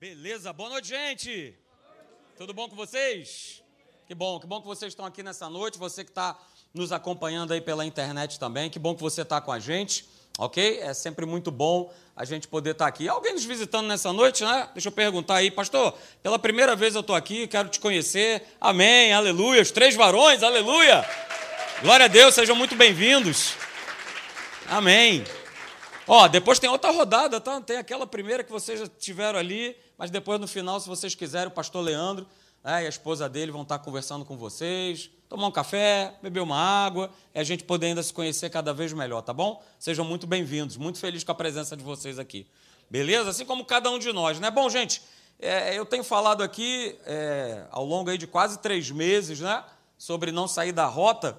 Beleza, boa noite, gente. Tudo bom com vocês? Que bom, que bom que vocês estão aqui nessa noite. Você que está nos acompanhando aí pela internet também, que bom que você está com a gente, ok? É sempre muito bom a gente poder estar tá aqui. Alguém nos visitando nessa noite, né? Deixa eu perguntar aí, pastor. Pela primeira vez eu estou aqui, quero te conhecer. Amém, aleluia. Os três varões, aleluia. Glória a Deus, sejam muito bem-vindos. Amém. Ó, depois tem outra rodada, tá? Tem aquela primeira que vocês já tiveram ali, mas depois no final, se vocês quiserem, o pastor Leandro né, e a esposa dele vão estar conversando com vocês, tomar um café, beber uma água, e a gente poder ainda se conhecer cada vez melhor, tá bom? Sejam muito bem-vindos, muito feliz com a presença de vocês aqui. Beleza? Assim como cada um de nós, né? Bom, gente, é, eu tenho falado aqui é, ao longo aí de quase três meses, né? Sobre não sair da rota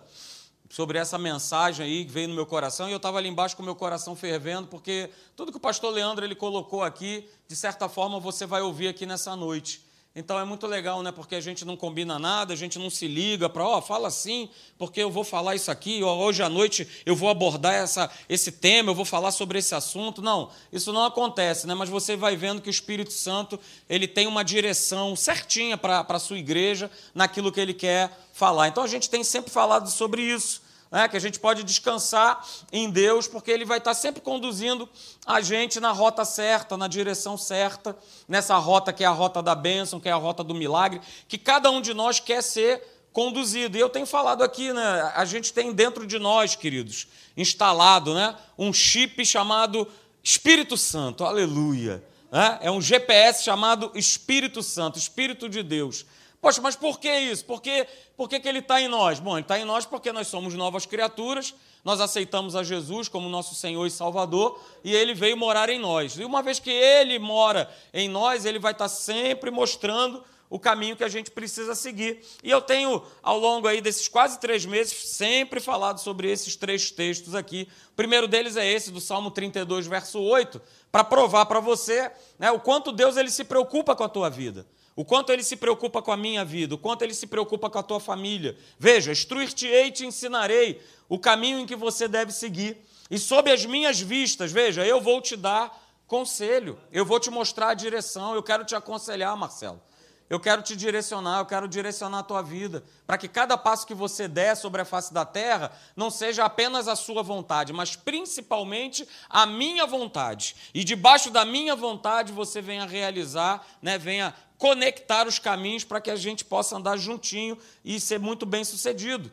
sobre essa mensagem aí que veio no meu coração e eu estava ali embaixo com o meu coração fervendo, porque tudo que o pastor Leandro ele colocou aqui, de certa forma você vai ouvir aqui nessa noite. Então é muito legal, né? Porque a gente não combina nada, a gente não se liga para, ó, oh, fala assim, porque eu vou falar isso aqui, ó, hoje à noite eu vou abordar essa, esse tema, eu vou falar sobre esse assunto. Não, isso não acontece, né? Mas você vai vendo que o Espírito Santo ele tem uma direção certinha para a sua igreja naquilo que ele quer falar. Então a gente tem sempre falado sobre isso né, que a gente pode descansar em Deus, porque Ele vai estar sempre conduzindo a gente na rota certa, na direção certa, nessa rota que é a rota da bênção, que é a rota do milagre, que cada um de nós quer ser conduzido. E eu tenho falado aqui, né, a gente tem dentro de nós, queridos, instalado né, um chip chamado Espírito Santo, aleluia. Né? É um GPS chamado Espírito Santo, Espírito de Deus. Poxa, mas por que isso? Por que, por que, que ele está em nós? Bom, ele está em nós porque nós somos novas criaturas, nós aceitamos a Jesus como nosso Senhor e Salvador e ele veio morar em nós. E uma vez que ele mora em nós, ele vai estar tá sempre mostrando o caminho que a gente precisa seguir. E eu tenho, ao longo aí desses quase três meses, sempre falado sobre esses três textos aqui. O primeiro deles é esse, do Salmo 32, verso 8, para provar para você né, o quanto Deus ele se preocupa com a tua vida o quanto ele se preocupa com a minha vida, o quanto ele se preocupa com a tua família. Veja, instruir-te-ei e te ensinarei o caminho em que você deve seguir. E sob as minhas vistas, veja, eu vou te dar conselho, eu vou te mostrar a direção, eu quero te aconselhar, Marcelo. Eu quero te direcionar, eu quero direcionar a tua vida, para que cada passo que você der sobre a face da terra não seja apenas a sua vontade, mas principalmente a minha vontade. E debaixo da minha vontade você venha realizar, né, venha conectar os caminhos para que a gente possa andar juntinho e ser muito bem sucedido.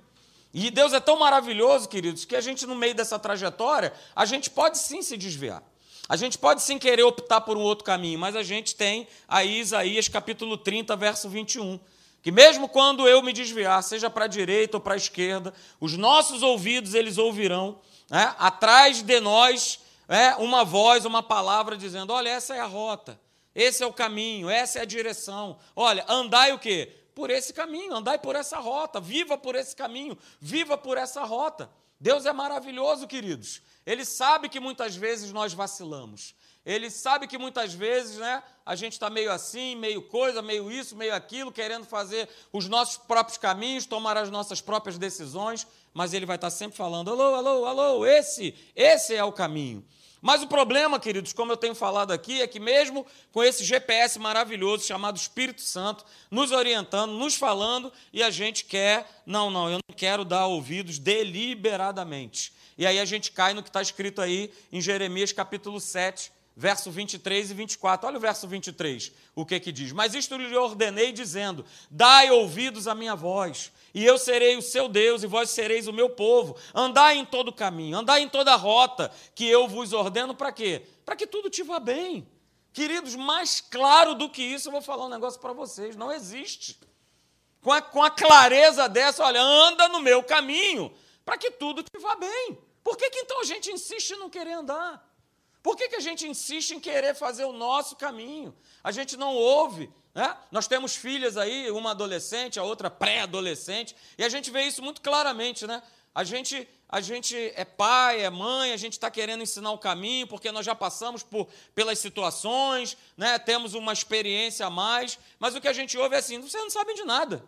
E Deus é tão maravilhoso, queridos, que a gente, no meio dessa trajetória, a gente pode sim se desviar. A gente pode sim querer optar por um outro caminho, mas a gente tem aí Isaías capítulo 30, verso 21. Que mesmo quando eu me desviar, seja para a direita ou para a esquerda, os nossos ouvidos eles ouvirão, né, atrás de nós, é, uma voz, uma palavra dizendo: olha, essa é a rota, esse é o caminho, essa é a direção. Olha, andai o quê? Por esse caminho, andai por essa rota, viva por esse caminho, viva por essa rota. Deus é maravilhoso, queridos. Ele sabe que muitas vezes nós vacilamos. Ele sabe que muitas vezes né, a gente está meio assim, meio coisa, meio isso, meio aquilo, querendo fazer os nossos próprios caminhos, tomar as nossas próprias decisões, mas ele vai estar sempre falando: alô, alô, alô, esse, esse é o caminho. Mas o problema, queridos, como eu tenho falado aqui, é que mesmo com esse GPS maravilhoso chamado Espírito Santo, nos orientando, nos falando, e a gente quer, não, não, eu não quero dar ouvidos deliberadamente. E aí a gente cai no que está escrito aí em Jeremias capítulo 7, verso 23 e 24. Olha o verso 23, o que que diz? Mas isto lhe ordenei dizendo: Dai ouvidos à minha voz e eu serei o seu Deus, e vós sereis o meu povo. Andai em todo caminho, andai em toda rota que eu vos ordeno, para quê? Para que tudo te vá bem. Queridos, mais claro do que isso, eu vou falar um negócio para vocês: não existe. Com a, com a clareza dessa, olha, anda no meu caminho, para que tudo te vá bem. Por que, que então a gente insiste em não querer andar? Por que, que a gente insiste em querer fazer o nosso caminho? A gente não ouve né? Nós temos filhas aí, uma adolescente, a outra pré-adolescente, e a gente vê isso muito claramente. Né? A, gente, a gente é pai, é mãe, a gente está querendo ensinar o caminho, porque nós já passamos por, pelas situações, né? temos uma experiência a mais, mas o que a gente ouve é assim: vocês não sabem de nada.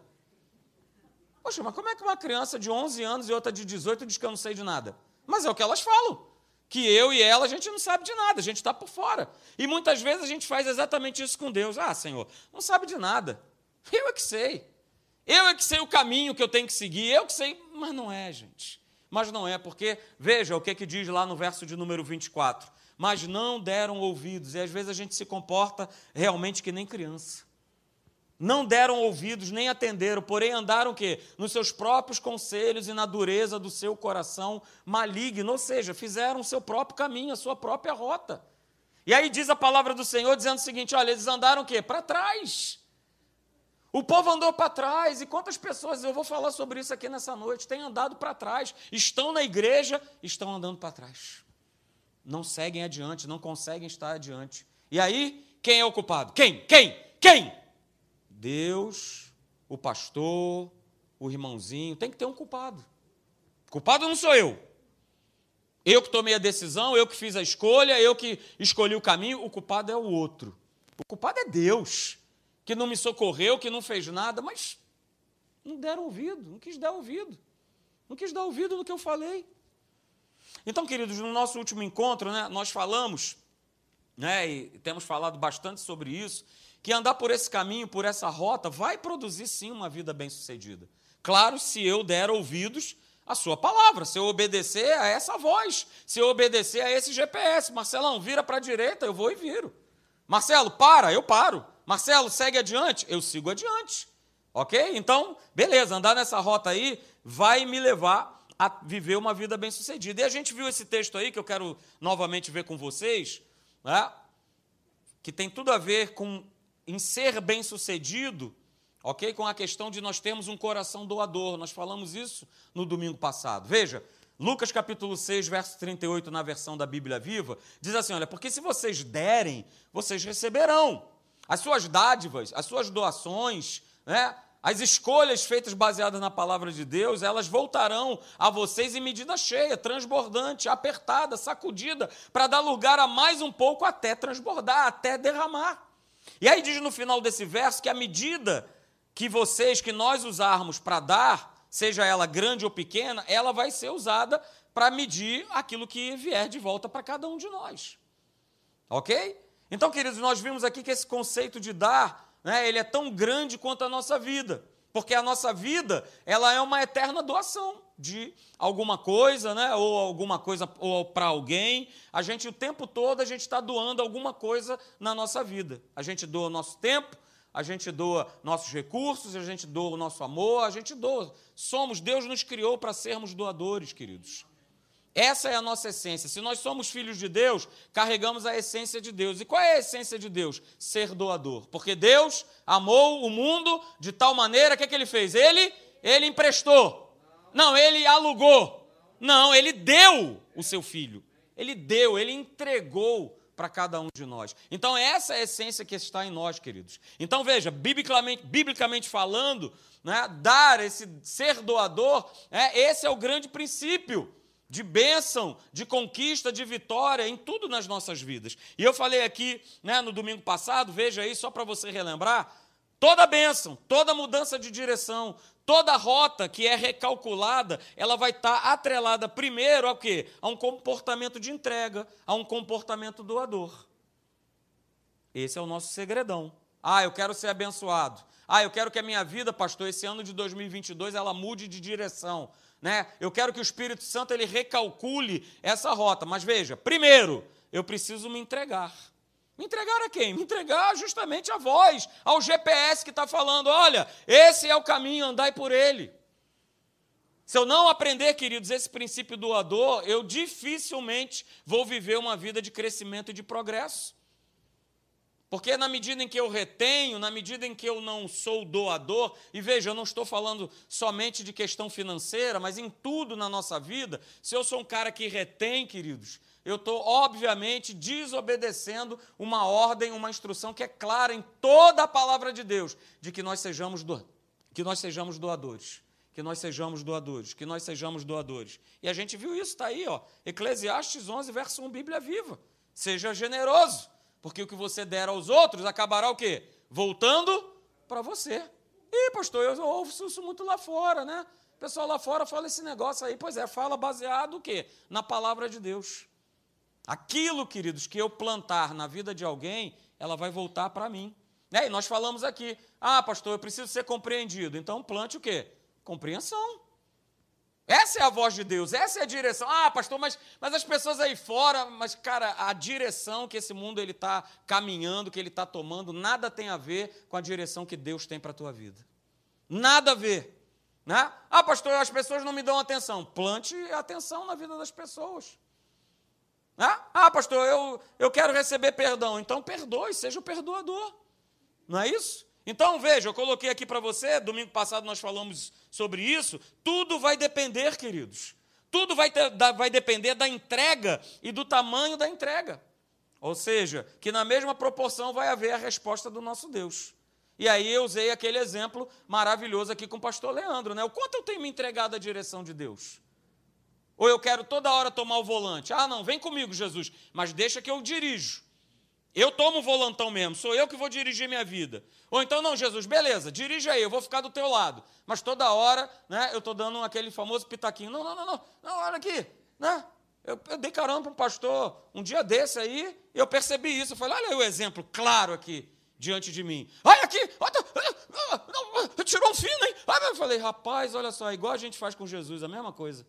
Poxa, mas como é que uma criança de 11 anos e outra de 18 diz que eu não sei de nada? Mas é o que elas falam. que eu e ela, a gente não sabe de nada, a gente está por fora. E muitas vezes a gente faz exatamente isso com Deus. Ah, Senhor, não sabe de nada. Eu é que sei. Eu é que sei o caminho que eu tenho que seguir, eu que sei. Mas não é, gente. Mas não é, porque, veja o que, que diz lá no verso de número 24. Mas não deram ouvidos. E às vezes a gente se comporta realmente que nem criança não deram ouvidos nem atenderam, porém andaram que nos seus próprios conselhos e na dureza do seu coração maligno, ou seja, fizeram o seu próprio caminho, a sua própria rota. E aí diz a palavra do Senhor dizendo o seguinte: olha, eles andaram o quê? Para trás. O povo andou para trás, e quantas pessoas, eu vou falar sobre isso aqui nessa noite, têm andado para trás, estão na igreja, estão andando para trás. Não seguem adiante, não conseguem estar adiante. E aí, quem é o culpado? Quem? Quem? Quem? Deus, o pastor, o irmãozinho, tem que ter um culpado. Culpado não sou eu. Eu que tomei a decisão, eu que fiz a escolha, eu que escolhi o caminho, o culpado é o outro. O culpado é Deus, que não me socorreu, que não fez nada, mas não deram ouvido, não quis dar ouvido. Não quis dar ouvido no que eu falei. Então, queridos, no nosso último encontro, né, nós falamos, né, e temos falado bastante sobre isso, que andar por esse caminho, por essa rota, vai produzir sim uma vida bem-sucedida. Claro, se eu der ouvidos à sua palavra, se eu obedecer a essa voz, se eu obedecer a esse GPS. Marcelão, vira para a direita, eu vou e viro. Marcelo, para, eu paro. Marcelo, segue adiante, eu sigo adiante. Ok? Então, beleza, andar nessa rota aí vai me levar a viver uma vida bem-sucedida. E a gente viu esse texto aí que eu quero novamente ver com vocês, né? que tem tudo a ver com em ser bem-sucedido, ok? Com a questão de nós termos um coração doador. Nós falamos isso no domingo passado. Veja, Lucas capítulo 6, verso 38, na versão da Bíblia Viva, diz assim: olha, porque se vocês derem, vocês receberão. As suas dádivas, as suas doações, né? As escolhas feitas baseadas na palavra de Deus, elas voltarão a vocês em medida cheia, transbordante, apertada, sacudida, para dar lugar a mais um pouco até transbordar, até derramar. E aí diz no final desse verso que a medida que vocês, que nós usarmos para dar, seja ela grande ou pequena, ela vai ser usada para medir aquilo que vier de volta para cada um de nós. Ok? Então, queridos, nós vimos aqui que esse conceito de dar, né, ele é tão grande quanto a nossa vida, porque a nossa vida, ela é uma eterna doação de alguma coisa, né? ou alguma coisa ou para alguém. A gente, o tempo todo, a gente está doando alguma coisa na nossa vida. A gente doa nosso tempo, a gente doa nossos recursos, a gente doa o nosso amor, a gente doa. Somos, Deus nos criou para sermos doadores, queridos. Essa é a nossa essência. Se nós somos filhos de Deus, carregamos a essência de Deus. E qual é a essência de Deus? Ser doador. Porque Deus amou o mundo de tal maneira que, é que ele fez? Ele, ele emprestou. Não, ele alugou. Não, ele deu o seu filho. Ele deu, ele entregou para cada um de nós. Então, essa é a essência que está em nós, queridos. Então, veja, biblicamente, biblicamente falando, né, dar, esse ser doador, é, esse é o grande princípio de bênção, de conquista, de vitória em tudo nas nossas vidas. E eu falei aqui né, no domingo passado, veja aí, só para você relembrar, toda bênção, toda mudança de direção, Toda rota que é recalculada, ela vai estar tá atrelada primeiro ao quê? A um comportamento de entrega, a um comportamento doador. Esse é o nosso segredão. Ah, eu quero ser abençoado. Ah, eu quero que a minha vida, pastor, esse ano de 2022, ela mude de direção. Né? Eu quero que o Espírito Santo ele recalcule essa rota. Mas veja, primeiro, eu preciso me entregar. Me entregar a quem? Me entregar justamente a voz, ao GPS que está falando: olha, esse é o caminho, andai por ele. Se eu não aprender, queridos, esse princípio doador, eu dificilmente vou viver uma vida de crescimento e de progresso. Porque na medida em que eu retenho, na medida em que eu não sou doador, e veja, eu não estou falando somente de questão financeira, mas em tudo na nossa vida, se eu sou um cara que retém, queridos, eu estou, obviamente, desobedecendo uma ordem, uma instrução que é clara em toda a palavra de Deus, de que nós sejamos, do, que nós sejamos doadores. Que nós sejamos doadores, que nós sejamos doadores. E a gente viu isso, está aí, ó. Eclesiastes 11, verso 1, Bíblia viva. Seja generoso, porque o que você der aos outros acabará o quê? Voltando para você. Ih, pastor, eu ouço isso muito lá fora, né? O pessoal lá fora fala esse negócio aí. Pois é, fala baseado o quê? Na palavra de Deus. Aquilo, queridos, que eu plantar na vida de alguém, ela vai voltar para mim. Né? E nós falamos aqui, ah, pastor, eu preciso ser compreendido. Então plante o quê? Compreensão. Essa é a voz de Deus, essa é a direção. Ah, pastor, mas, mas as pessoas aí fora, mas, cara, a direção que esse mundo ele está caminhando, que ele está tomando, nada tem a ver com a direção que Deus tem para a tua vida. Nada a ver. Né? Ah, pastor, as pessoas não me dão atenção. Plante atenção na vida das pessoas. Né? Ah, pastor, eu, eu quero receber perdão. Então perdoe, seja o perdoador. Não é isso? Então, veja, eu coloquei aqui para você, domingo passado nós falamos sobre isso. Tudo vai depender, queridos. Tudo vai, ter, vai depender da entrega e do tamanho da entrega. Ou seja, que na mesma proporção vai haver a resposta do nosso Deus. E aí eu usei aquele exemplo maravilhoso aqui com o pastor Leandro, né? O quanto eu tenho me entregado à direção de Deus? Ou eu quero toda hora tomar o volante? Ah, não, vem comigo, Jesus, mas deixa que eu dirijo. Eu tomo o volantão mesmo, sou eu que vou dirigir minha vida. Ou então, não, Jesus, beleza, dirige aí, eu vou ficar do teu lado. Mas toda hora, né, eu estou dando aquele famoso pitaquinho. Não, não, não, não, não olha aqui, né? Eu, eu dei caramba para um pastor um dia desse aí, eu percebi isso. Eu falei, olha aí o exemplo claro aqui diante de mim. Olha aqui, olha, tirou um fino, hein? Eu falei, rapaz, olha só, igual a gente faz com Jesus, a mesma coisa.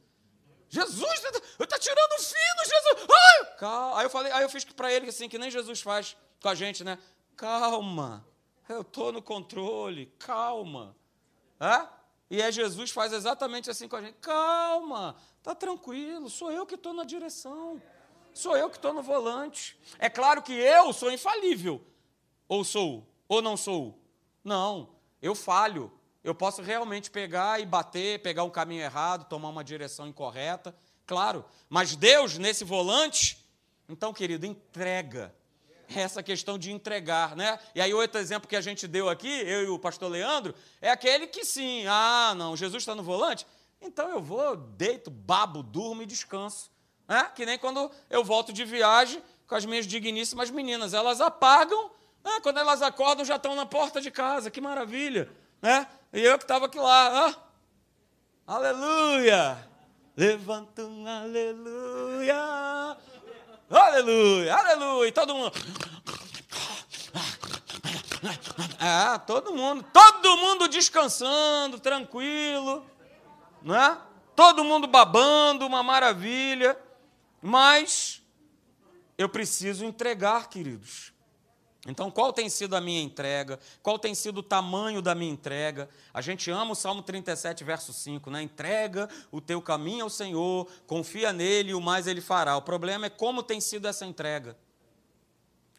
Jesus, está tá tirando o fino, Jesus. Calma. Aí eu falei, aí eu fiz para ele assim, que nem Jesus faz com a gente, né? Calma. Eu estou no controle, calma. É? E é Jesus faz exatamente assim com a gente. Calma, tá tranquilo, sou eu que estou na direção. Sou eu que estou no volante. É claro que eu sou infalível. Ou sou, ou não sou. Não, eu falho. Eu posso realmente pegar e bater, pegar um caminho errado, tomar uma direção incorreta, claro. Mas Deus, nesse volante, então, querido, entrega. Essa questão de entregar, né? E aí, outro exemplo que a gente deu aqui, eu e o pastor Leandro, é aquele que sim, ah, não, Jesus está no volante, então eu vou, deito, babo, durmo e descanso. Né? Que nem quando eu volto de viagem com as minhas digníssimas meninas, elas apagam, né? quando elas acordam já estão na porta de casa, que maravilha. Né? E eu que estava aqui lá, ó. Aleluia! Levanta um aleluia! Aleluia, aleluia! Todo mundo. Ah, todo mundo, todo mundo descansando, tranquilo, né? Todo mundo babando, uma maravilha. Mas eu preciso entregar, queridos. Então, qual tem sido a minha entrega? Qual tem sido o tamanho da minha entrega? A gente ama o Salmo 37, verso 5, né? Entrega o teu caminho ao Senhor, confia nele e o mais ele fará. O problema é como tem sido essa entrega.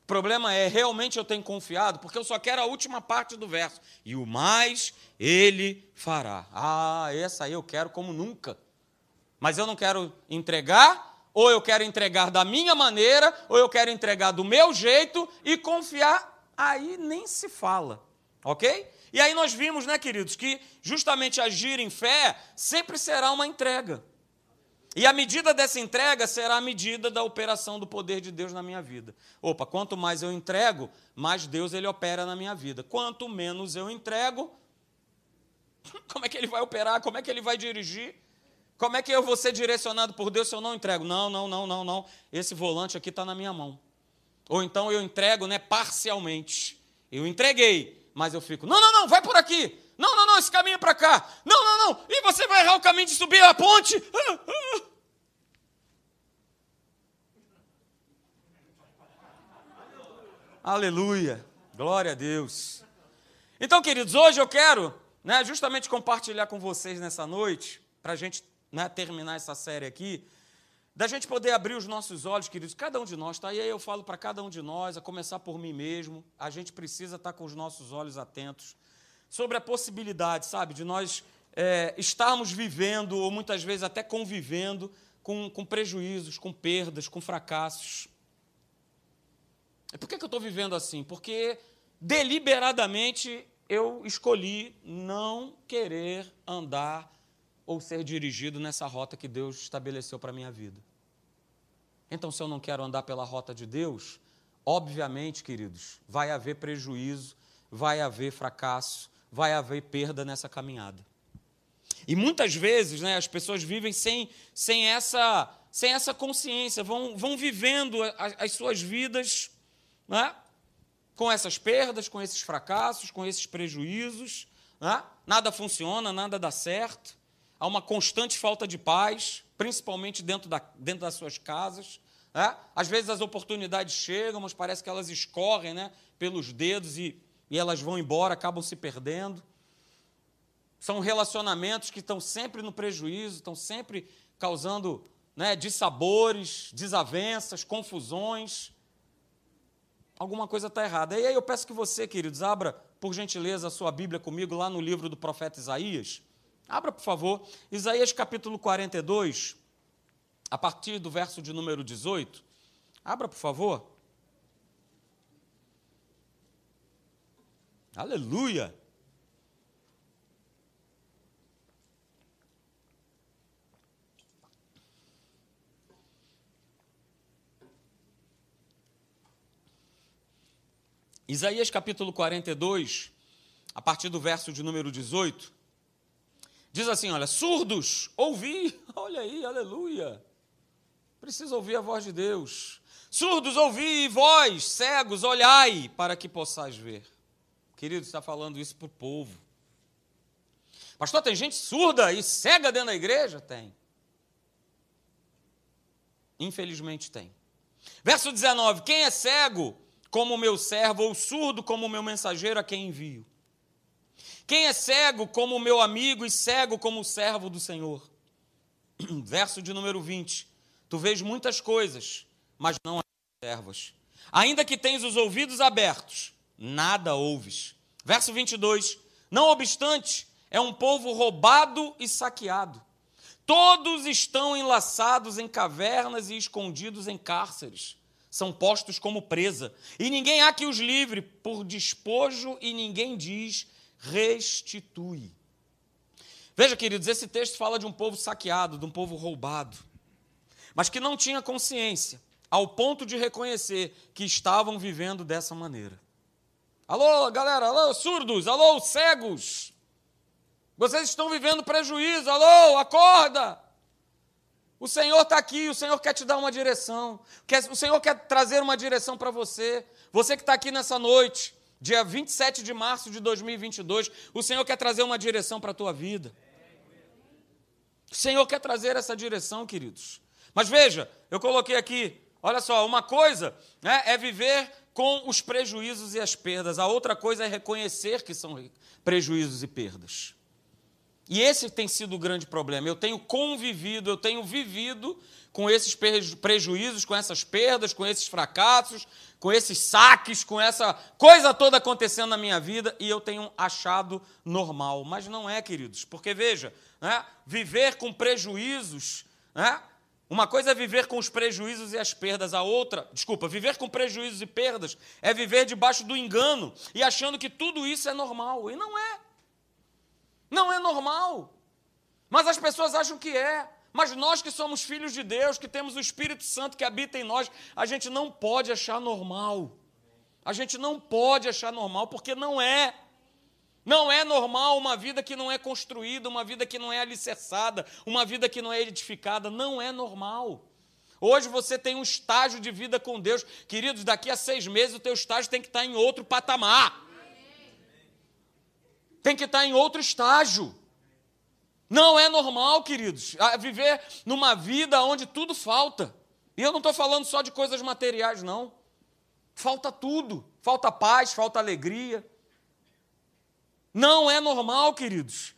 O problema é, realmente eu tenho confiado, porque eu só quero a última parte do verso. E o mais ele fará. Ah, essa aí eu quero como nunca. Mas eu não quero entregar ou eu quero entregar da minha maneira, ou eu quero entregar do meu jeito e confiar, aí nem se fala, ok? E aí nós vimos, né, queridos, que justamente agir em fé sempre será uma entrega. E a medida dessa entrega será a medida da operação do poder de Deus na minha vida. Opa, quanto mais eu entrego, mais Deus ele opera na minha vida. Quanto menos eu entrego, como é que ele vai operar? Como é que ele vai dirigir? Como é que eu vou ser direcionado por Deus se eu não entrego? Não, não, não, não, não. Esse volante aqui está na minha mão. Ou então eu entrego né, parcialmente. Eu entreguei, mas eu fico, não, não, não, vai por aqui. Não, não, não, esse caminho é para cá. Não, não, não. E você vai errar o caminho de subir a ponte. Ah, ah. Aleluia. Glória a Deus. Então, queridos, hoje eu quero né, justamente compartilhar com vocês nessa noite, para a gente né, terminar essa série aqui, da gente poder abrir os nossos olhos, queridos, cada um de nós, tá? E aí eu falo para cada um de nós, a começar por mim mesmo, a gente precisa estar tá com os nossos olhos atentos sobre a possibilidade, sabe, de nós é, estarmos vivendo, ou muitas vezes até convivendo, com, com prejuízos, com perdas, com fracassos. Por que, que eu estou vivendo assim? Porque deliberadamente eu escolhi não querer andar ou ser dirigido nessa rota que Deus estabeleceu para a minha vida. Então, se eu não quero andar pela rota de Deus, obviamente, queridos, vai haver prejuízo, vai haver fracasso, vai haver perda nessa caminhada. E muitas vezes né, as pessoas vivem sem, sem essa sem essa consciência, vão, vão vivendo as, as suas vidas né? com essas perdas, com esses fracassos, com esses prejuízos. Né? Nada funciona, nada dá certo. Há uma constante falta de paz, principalmente dentro, da, dentro das suas casas. Né? Às vezes as oportunidades chegam, mas parece que elas escorrem né, pelos dedos e, e elas vão embora, acabam se perdendo. São relacionamentos que estão sempre no prejuízo, estão sempre causando né, dissabores, desavenças, confusões. Alguma coisa está errada. E aí eu peço que você, queridos, abra, por gentileza, a sua Bíblia comigo lá no livro do profeta Isaías. Abra, por favor, Isaías capítulo 42 a partir do verso de número 18. Abra, por favor. Aleluia! Isaías capítulo 42, a partir do verso de número 18, diz assim: Olha, surdos, ouvi, olha aí, aleluia. Precisa ouvir a voz de Deus. Surdos, ouvi, vós, cegos, olhai, para que possais ver. Querido, está falando isso para o povo. Pastor, tem gente surda e cega dentro da igreja? Tem. Infelizmente tem. Verso 19: Quem é cego como meu servo, ou surdo como meu mensageiro a quem envio? Quem é cego como meu amigo e cego como o servo do Senhor? Verso de número 20: Tu vês muitas coisas, mas não as observas. Ainda que tens os ouvidos abertos, nada ouves. Verso 22. Não obstante, é um povo roubado e saqueado. Todos estão enlaçados em cavernas e escondidos em cárceres. São postos como presa. E ninguém há que os livre por despojo, e ninguém diz restitui. Veja, queridos, esse texto fala de um povo saqueado, de um povo roubado mas que não tinha consciência, ao ponto de reconhecer que estavam vivendo dessa maneira. Alô, galera, alô, surdos, alô, cegos. Vocês estão vivendo prejuízo, alô, acorda. O Senhor está aqui, o Senhor quer te dar uma direção, o Senhor quer trazer uma direção para você. Você que está aqui nessa noite, dia 27 de março de 2022, o Senhor quer trazer uma direção para a tua vida. O Senhor quer trazer essa direção, queridos. Mas veja, eu coloquei aqui, olha só, uma coisa né, é viver com os prejuízos e as perdas, a outra coisa é reconhecer que são prejuízos e perdas. E esse tem sido o grande problema. Eu tenho convivido, eu tenho vivido com esses prejuízos, com essas perdas, com esses fracassos, com esses saques, com essa coisa toda acontecendo na minha vida e eu tenho achado normal. Mas não é, queridos, porque veja, né, viver com prejuízos né, uma coisa é viver com os prejuízos e as perdas, a outra, desculpa, viver com prejuízos e perdas é viver debaixo do engano e achando que tudo isso é normal. E não é. Não é normal. Mas as pessoas acham que é. Mas nós que somos filhos de Deus, que temos o Espírito Santo que habita em nós, a gente não pode achar normal. A gente não pode achar normal porque não é. Não é normal uma vida que não é construída, uma vida que não é alicerçada, uma vida que não é edificada. Não é normal. Hoje você tem um estágio de vida com Deus. Queridos, daqui a seis meses o teu estágio tem que estar em outro patamar. Tem que estar em outro estágio. Não é normal, queridos, viver numa vida onde tudo falta. E eu não estou falando só de coisas materiais, não. Falta tudo. Falta paz, falta alegria, não é normal, queridos,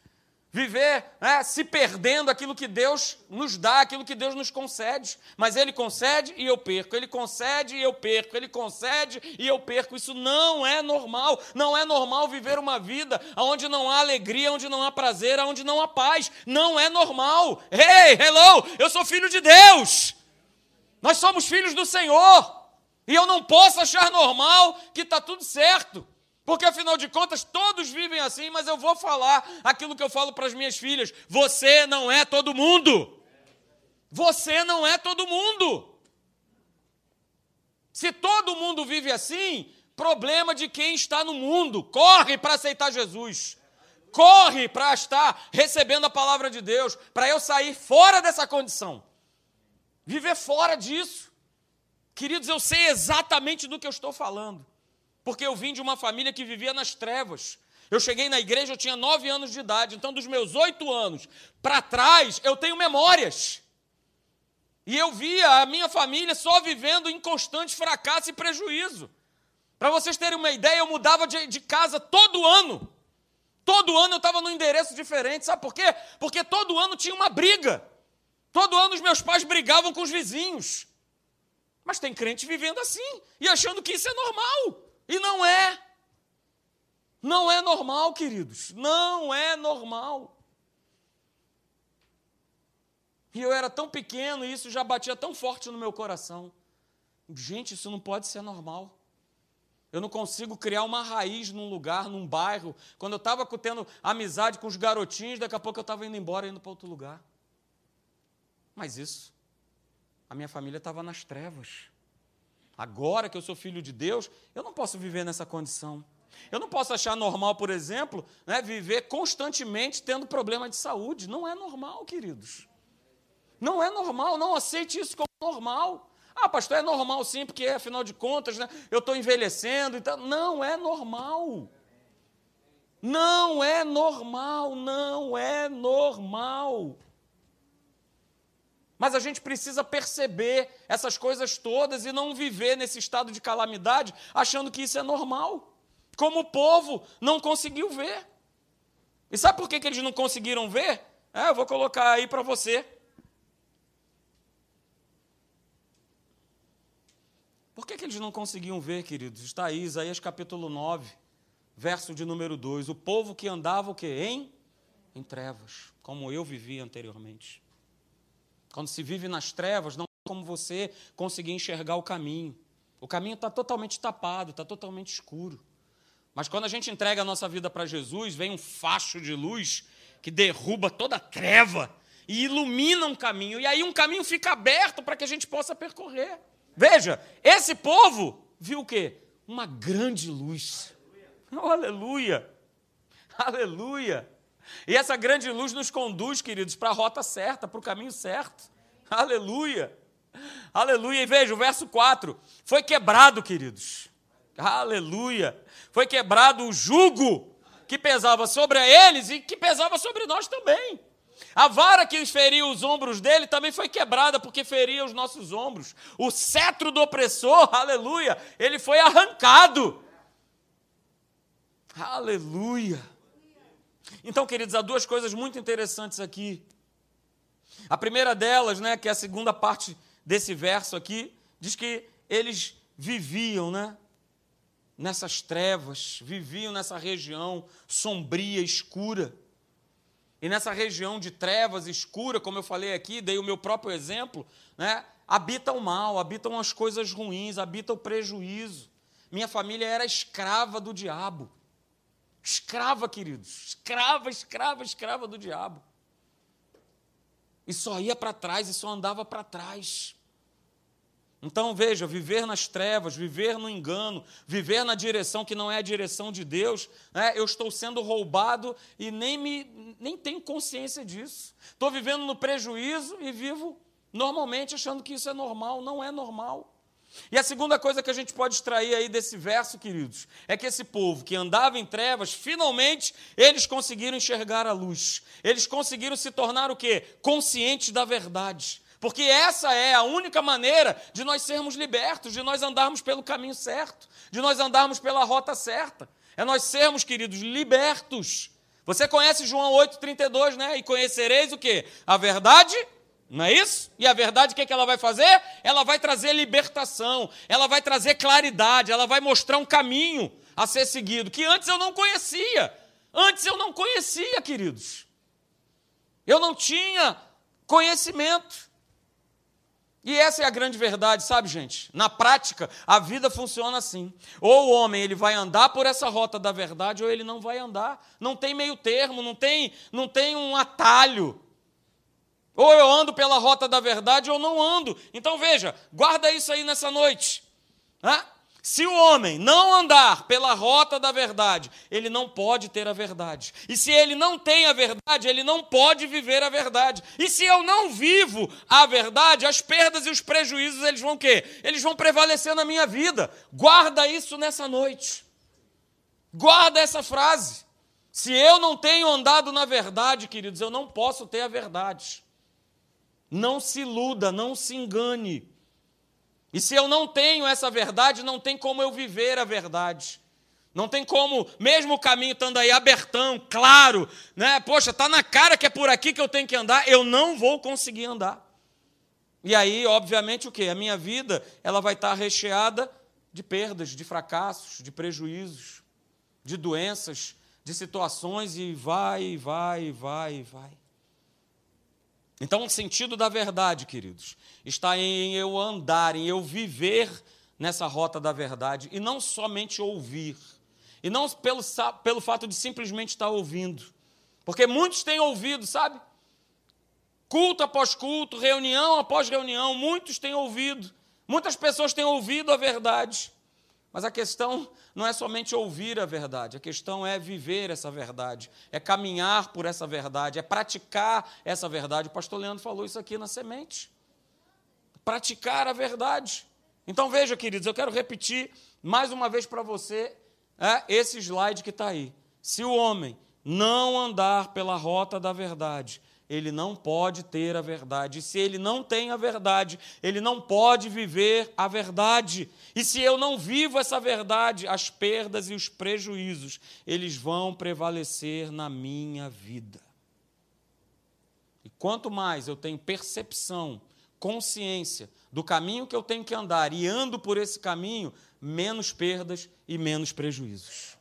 viver né, se perdendo aquilo que Deus nos dá, aquilo que Deus nos concede. Mas Ele concede e eu perco, Ele concede e eu perco, Ele concede e eu perco. Isso não é normal. Não é normal viver uma vida onde não há alegria, onde não há prazer, onde não há paz. Não é normal. Hey, hello, eu sou filho de Deus. Nós somos filhos do Senhor. E eu não posso achar normal que está tudo certo. Porque afinal de contas, todos vivem assim, mas eu vou falar aquilo que eu falo para as minhas filhas: você não é todo mundo. Você não é todo mundo. Se todo mundo vive assim, problema de quem está no mundo. Corre para aceitar Jesus. Corre para estar recebendo a palavra de Deus, para eu sair fora dessa condição. Viver fora disso. Queridos, eu sei exatamente do que eu estou falando. Porque eu vim de uma família que vivia nas trevas. Eu cheguei na igreja, eu tinha nove anos de idade. Então, dos meus oito anos para trás, eu tenho memórias. E eu via a minha família só vivendo em constante fracasso e prejuízo. Para vocês terem uma ideia, eu mudava de, de casa todo ano. Todo ano eu estava num endereço diferente. Sabe por quê? Porque todo ano tinha uma briga. Todo ano os meus pais brigavam com os vizinhos. Mas tem crente vivendo assim e achando que isso é normal. E não é. Não é normal, queridos. Não é normal. E eu era tão pequeno e isso já batia tão forte no meu coração. Gente, isso não pode ser normal. Eu não consigo criar uma raiz num lugar, num bairro. Quando eu estava tendo amizade com os garotinhos, daqui a pouco eu estava indo embora, indo para outro lugar. Mas isso, a minha família estava nas trevas. Agora que eu sou filho de Deus, eu não posso viver nessa condição. Eu não posso achar normal, por exemplo, né, viver constantemente tendo problema de saúde. Não é normal, queridos. Não é normal, não aceite isso como normal. Ah, pastor, é normal sim, porque afinal de contas, né, eu estou envelhecendo. Então, não é normal. Não é normal, não é normal. Mas a gente precisa perceber essas coisas todas e não viver nesse estado de calamidade achando que isso é normal como o povo não conseguiu ver. E sabe por que, que eles não conseguiram ver? É, eu vou colocar aí para você. Por que, que eles não conseguiam ver, queridos? Está aí, Isaías capítulo 9, verso de número 2. O povo que andava o quê? Em? Em trevas, como eu vivi anteriormente. Quando se vive nas trevas, não é como você conseguir enxergar o caminho. O caminho está totalmente tapado, está totalmente escuro. Mas quando a gente entrega a nossa vida para Jesus, vem um facho de luz que derruba toda a treva e ilumina um caminho. E aí um caminho fica aberto para que a gente possa percorrer. Veja, esse povo viu o quê? Uma grande luz. Oh, aleluia! Aleluia! E essa grande luz nos conduz, queridos, para a rota certa, para o caminho certo. Aleluia! Aleluia! E veja, o verso 4: foi quebrado, queridos. Aleluia! Foi quebrado o jugo que pesava sobre eles e que pesava sobre nós também. A vara que feria os ombros dele também foi quebrada, porque feria os nossos ombros. O cetro do opressor, aleluia, ele foi arrancado. Aleluia. Então, queridos, há duas coisas muito interessantes aqui. A primeira delas, né, que é a segunda parte desse verso aqui, diz que eles viviam, né, nessas trevas, viviam nessa região sombria, escura. E nessa região de trevas escura, como eu falei aqui, dei o meu próprio exemplo, né, habita o mal, habitam as coisas ruins, habita o prejuízo. Minha família era escrava do diabo. Escrava, queridos. Escrava, escrava, escrava do diabo. E só ia para trás e só andava para trás. Então veja, viver nas trevas, viver no engano, viver na direção que não é a direção de Deus, né? eu estou sendo roubado e nem, me, nem tenho consciência disso. Estou vivendo no prejuízo e vivo normalmente achando que isso é normal, não é normal. E a segunda coisa que a gente pode extrair aí desse verso, queridos, é que esse povo que andava em trevas, finalmente eles conseguiram enxergar a luz. Eles conseguiram se tornar o quê? Conscientes da verdade. Porque essa é a única maneira de nós sermos libertos, de nós andarmos pelo caminho certo, de nós andarmos pela rota certa. É nós sermos, queridos, libertos. Você conhece João 8,32, né? E conhecereis o quê? A verdade, não é isso? E a verdade, o que, é que ela vai fazer? Ela vai trazer libertação, ela vai trazer claridade, ela vai mostrar um caminho a ser seguido, que antes eu não conhecia. Antes eu não conhecia, queridos. Eu não tinha conhecimento. E essa é a grande verdade, sabe, gente? Na prática, a vida funciona assim. Ou o homem ele vai andar por essa rota da verdade, ou ele não vai andar. Não tem meio termo, não tem, não tem um atalho. Ou eu ando pela rota da verdade, ou não ando. Então veja, guarda isso aí nessa noite. Se o homem não andar pela rota da verdade, ele não pode ter a verdade. E se ele não tem a verdade, ele não pode viver a verdade. E se eu não vivo a verdade, as perdas e os prejuízos, eles vão quê? Eles vão prevalecer na minha vida. Guarda isso nessa noite. Guarda essa frase. Se eu não tenho andado na verdade, queridos, eu não posso ter a verdade. Não se iluda, não se engane. E se eu não tenho essa verdade, não tem como eu viver a verdade. Não tem como, mesmo o caminho estando aí abertão, claro, né? Poxa, está na cara que é por aqui que eu tenho que andar, eu não vou conseguir andar. E aí, obviamente, o que? A minha vida ela vai estar recheada de perdas, de fracassos, de prejuízos, de doenças, de situações, e vai, vai, vai, vai. Então, o sentido da verdade, queridos, está em eu andar, em eu viver nessa rota da verdade e não somente ouvir. E não pelo, pelo fato de simplesmente estar ouvindo. Porque muitos têm ouvido, sabe? Culto após culto, reunião após reunião, muitos têm ouvido. Muitas pessoas têm ouvido a verdade. Mas a questão não é somente ouvir a verdade, a questão é viver essa verdade, é caminhar por essa verdade, é praticar essa verdade. O pastor Leandro falou isso aqui na semente. Praticar a verdade. Então veja, queridos, eu quero repetir mais uma vez para você é, esse slide que está aí. Se o homem não andar pela rota da verdade, ele não pode ter a verdade. E se ele não tem a verdade, ele não pode viver a verdade. E se eu não vivo essa verdade, as perdas e os prejuízos, eles vão prevalecer na minha vida. E quanto mais eu tenho percepção, consciência do caminho que eu tenho que andar e ando por esse caminho, menos perdas e menos prejuízos.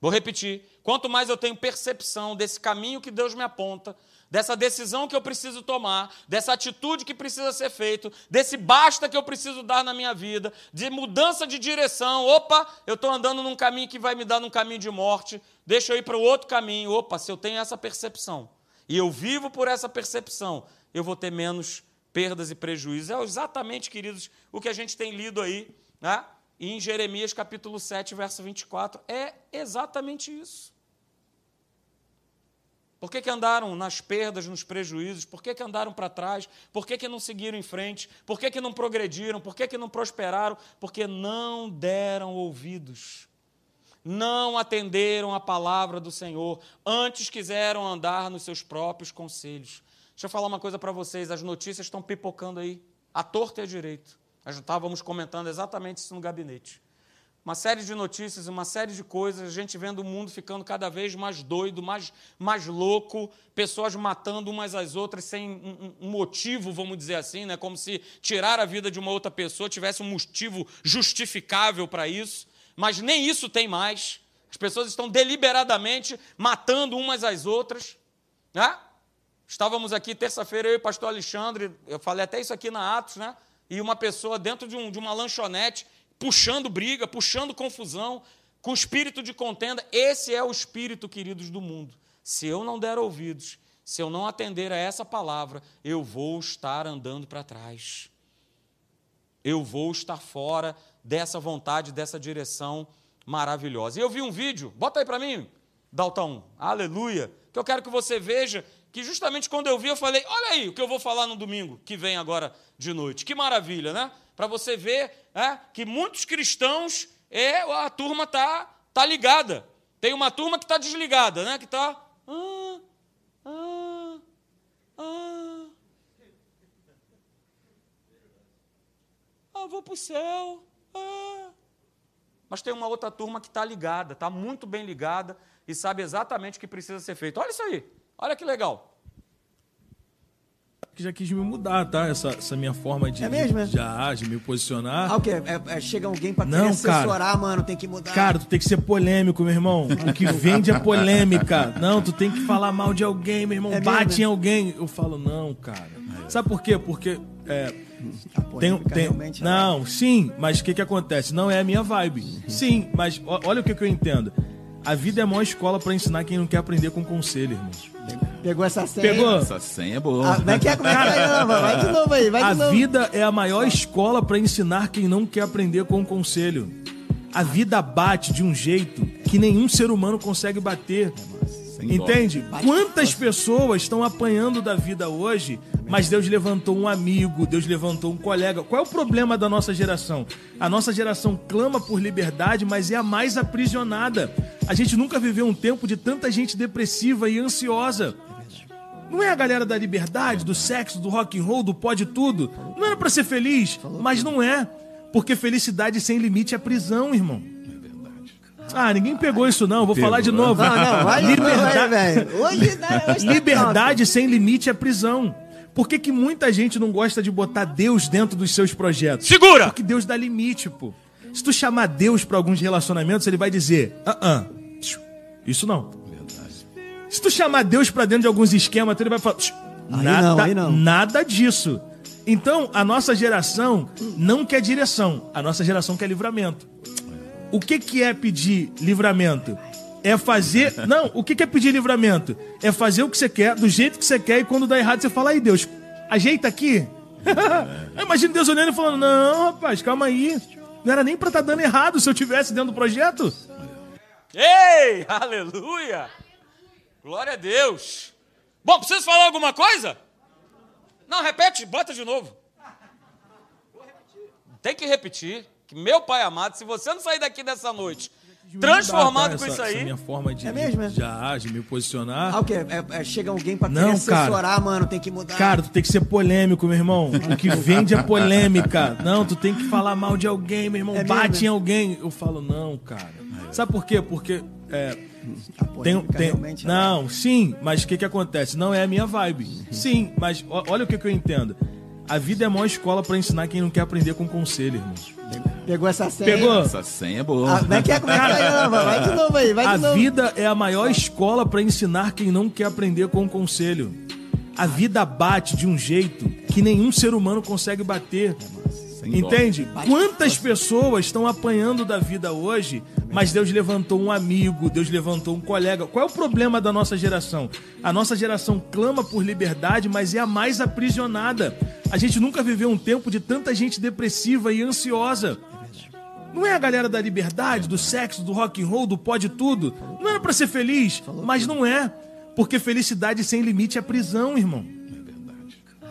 Vou repetir: quanto mais eu tenho percepção desse caminho que Deus me aponta, dessa decisão que eu preciso tomar, dessa atitude que precisa ser feita, desse basta que eu preciso dar na minha vida, de mudança de direção. Opa, eu estou andando num caminho que vai me dar num caminho de morte, deixa eu ir para o outro caminho. Opa, se eu tenho essa percepção e eu vivo por essa percepção, eu vou ter menos perdas e prejuízos. É exatamente, queridos, o que a gente tem lido aí, né? em Jeremias capítulo 7, verso 24. É exatamente isso. Por que, que andaram nas perdas, nos prejuízos? Por que, que andaram para trás? Por que, que não seguiram em frente? Por que, que não progrediram? Por que, que não prosperaram? Porque não deram ouvidos. Não atenderam a palavra do Senhor. Antes quiseram andar nos seus próprios conselhos. Deixa eu falar uma coisa para vocês: as notícias estão pipocando aí, à torta e à direito. Nós estávamos comentando exatamente isso no gabinete uma série de notícias, uma série de coisas, a gente vendo o mundo ficando cada vez mais doido, mais, mais louco, pessoas matando umas às outras sem um, um, motivo, vamos dizer assim, né? como se tirar a vida de uma outra pessoa tivesse um motivo justificável para isso, mas nem isso tem mais. As pessoas estão deliberadamente matando umas às outras. Né? Estávamos aqui terça-feira, eu e o pastor Alexandre, eu falei até isso aqui na Atos, né? e uma pessoa dentro de, um, de uma lanchonete puxando briga, puxando confusão, com espírito de contenda. Esse é o espírito, queridos, do mundo. Se eu não der ouvidos, se eu não atender a essa palavra, eu vou estar andando para trás. Eu vou estar fora dessa vontade, dessa direção maravilhosa. E eu vi um vídeo, bota aí para mim, Daltão, aleluia, que eu quero que você veja que justamente quando eu vi, eu falei: olha aí o que eu vou falar no domingo que vem agora de noite. Que maravilha, né? Para você ver é, que muitos cristãos, é, a turma tá, tá ligada. Tem uma turma que está desligada, né? Que está. Ah, ah, ah. ah, vou para o céu. Ah. Mas tem uma outra turma que está ligada, está muito bem ligada e sabe exatamente o que precisa ser feito. Olha isso aí, olha que legal que já quis me mudar, tá? Essa, essa minha forma de, é mesmo, é? de, de, me posicionar. Ah, o quê? É, é, chega alguém pra não, assessorar, mano, tem que mudar. Cara, tu tem que ser polêmico, meu irmão. O que vende é polêmica. Não, tu tem que falar mal de alguém, meu irmão. É Bate mesmo? em alguém. Eu falo, não, cara. Sabe por quê? Porque. É, tem, tem, não, sim, mas o que, que acontece? Não é a minha vibe. Sim, mas olha o que, que eu entendo. A vida é a maior escola para ensinar quem não quer aprender com conselho, irmão. Pegou essa senha? Pegou. Essa senha é boa. Ah, vai que é, como é que é, Vai de novo aí, vai de a novo. A vida é a maior escola para ensinar quem não quer aprender com conselho. A vida bate de um jeito que nenhum ser humano consegue bater. Entende? Quantas pessoas estão apanhando da vida hoje, mas Deus levantou um amigo, Deus levantou um colega. Qual é o problema da nossa geração? A nossa geração clama por liberdade, mas é a mais aprisionada. A gente nunca viveu um tempo de tanta gente depressiva e ansiosa. Não é a galera da liberdade, do sexo, do rock and roll, do pode tudo. Não era para ser feliz, mas não é. Porque felicidade sem limite é prisão, irmão. Ah, ninguém pegou isso não, vou Pegou. falar de novo. Não, não, vai, Liberdade, velho. Hoje, né, hoje tá Liberdade sem limite é prisão. Por que, que muita gente não gosta de botar Deus dentro dos seus projetos? Segura! Porque Deus dá limite, pô. Se tu chamar Deus para alguns relacionamentos, ele vai dizer: ah, ah, isso não. Se tu chamar Deus para dentro de alguns esquemas, ele vai falar: nada, não, não. nada disso. Então, a nossa geração não quer direção, a nossa geração quer livramento. O que, que é pedir livramento? É fazer. Não, o que, é pedir livramento? É fazer o que você quer, do jeito que você quer, e quando dá errado, você fala, aí, Deus, ajeita aqui. Imagina Deus olhando e falando: Não, rapaz, calma aí. Não era nem pra estar tá dando errado se eu tivesse dentro do projeto. Ei, aleluia! Glória a Deus. Bom, preciso falar alguma coisa? Não, repete, bota de novo. Tem que repetir. Que meu pai amado, se você não sair daqui dessa noite transformado com isso aí. Essa minha forma de, é mesmo, é? de, de, de me posicionar. Ah, o quê? É, é, chega alguém pra não, assessorar, mano, tem que mudar. Cara, tu tem que ser polêmico, meu irmão. O que vende é polêmica. Não, tu tem que falar mal de alguém, meu irmão. É Bate mesmo? em alguém. Eu falo, não, cara. Sabe por quê? Porque. É, tem, tem, é não, sim, mas o que, que acontece? Não é a minha vibe. Sim, mas olha o que, que eu entendo. A vida é a maior escola para ensinar quem não quer aprender com conselho, irmão. Pegou essa senha? Pegou. Essa senha é boa. Ah, como é que é? Como é que é? Vai de novo aí, vai de a novo. A vida é a maior escola para ensinar quem não quer aprender com conselho. A vida bate de um jeito que nenhum ser humano consegue bater. Entende? Quantas pessoas estão apanhando da vida hoje, mas Deus levantou um amigo, Deus levantou um colega. Qual é o problema da nossa geração? A nossa geração clama por liberdade, mas é a mais aprisionada. A gente nunca viveu um tempo de tanta gente depressiva e ansiosa. Não é a galera da liberdade, do sexo, do rock and roll, do pode tudo. Não era para ser feliz, mas não é. Porque felicidade sem limite é prisão, irmão.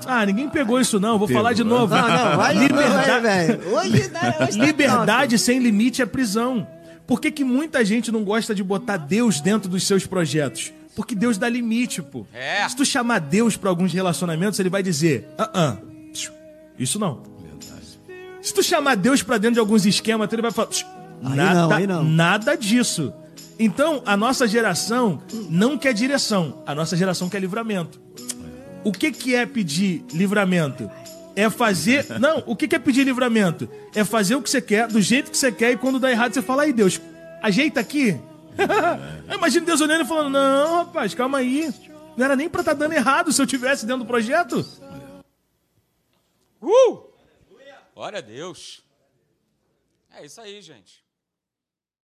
Ah, ninguém pegou isso não, vou Pegou. falar de novo. Não, não, vai Liberdade, velho. Hoje, né, hoje tá Liberdade sem limite é prisão. Por que, que muita gente não gosta de botar Deus dentro dos seus projetos? Porque Deus dá limite, pô. É. Se tu chamar Deus para alguns relacionamentos, ele vai dizer: ah, ah, isso não. Se tu chamar Deus para dentro de alguns esquemas, ele vai falar: nada, não, não. nada disso. Então, a nossa geração não quer direção, a nossa geração quer livramento. O que, que é pedir livramento? É fazer. Não, o que é pedir livramento? É fazer o que você quer, do jeito que você quer, e quando dá errado, você fala, aí, Deus, ajeita aqui. Imagina Deus olhando e falando, não, rapaz, calma aí. Não era nem pra estar tá dando errado se eu tivesse dentro do projeto. Uh! Glória a Deus. É isso aí, gente.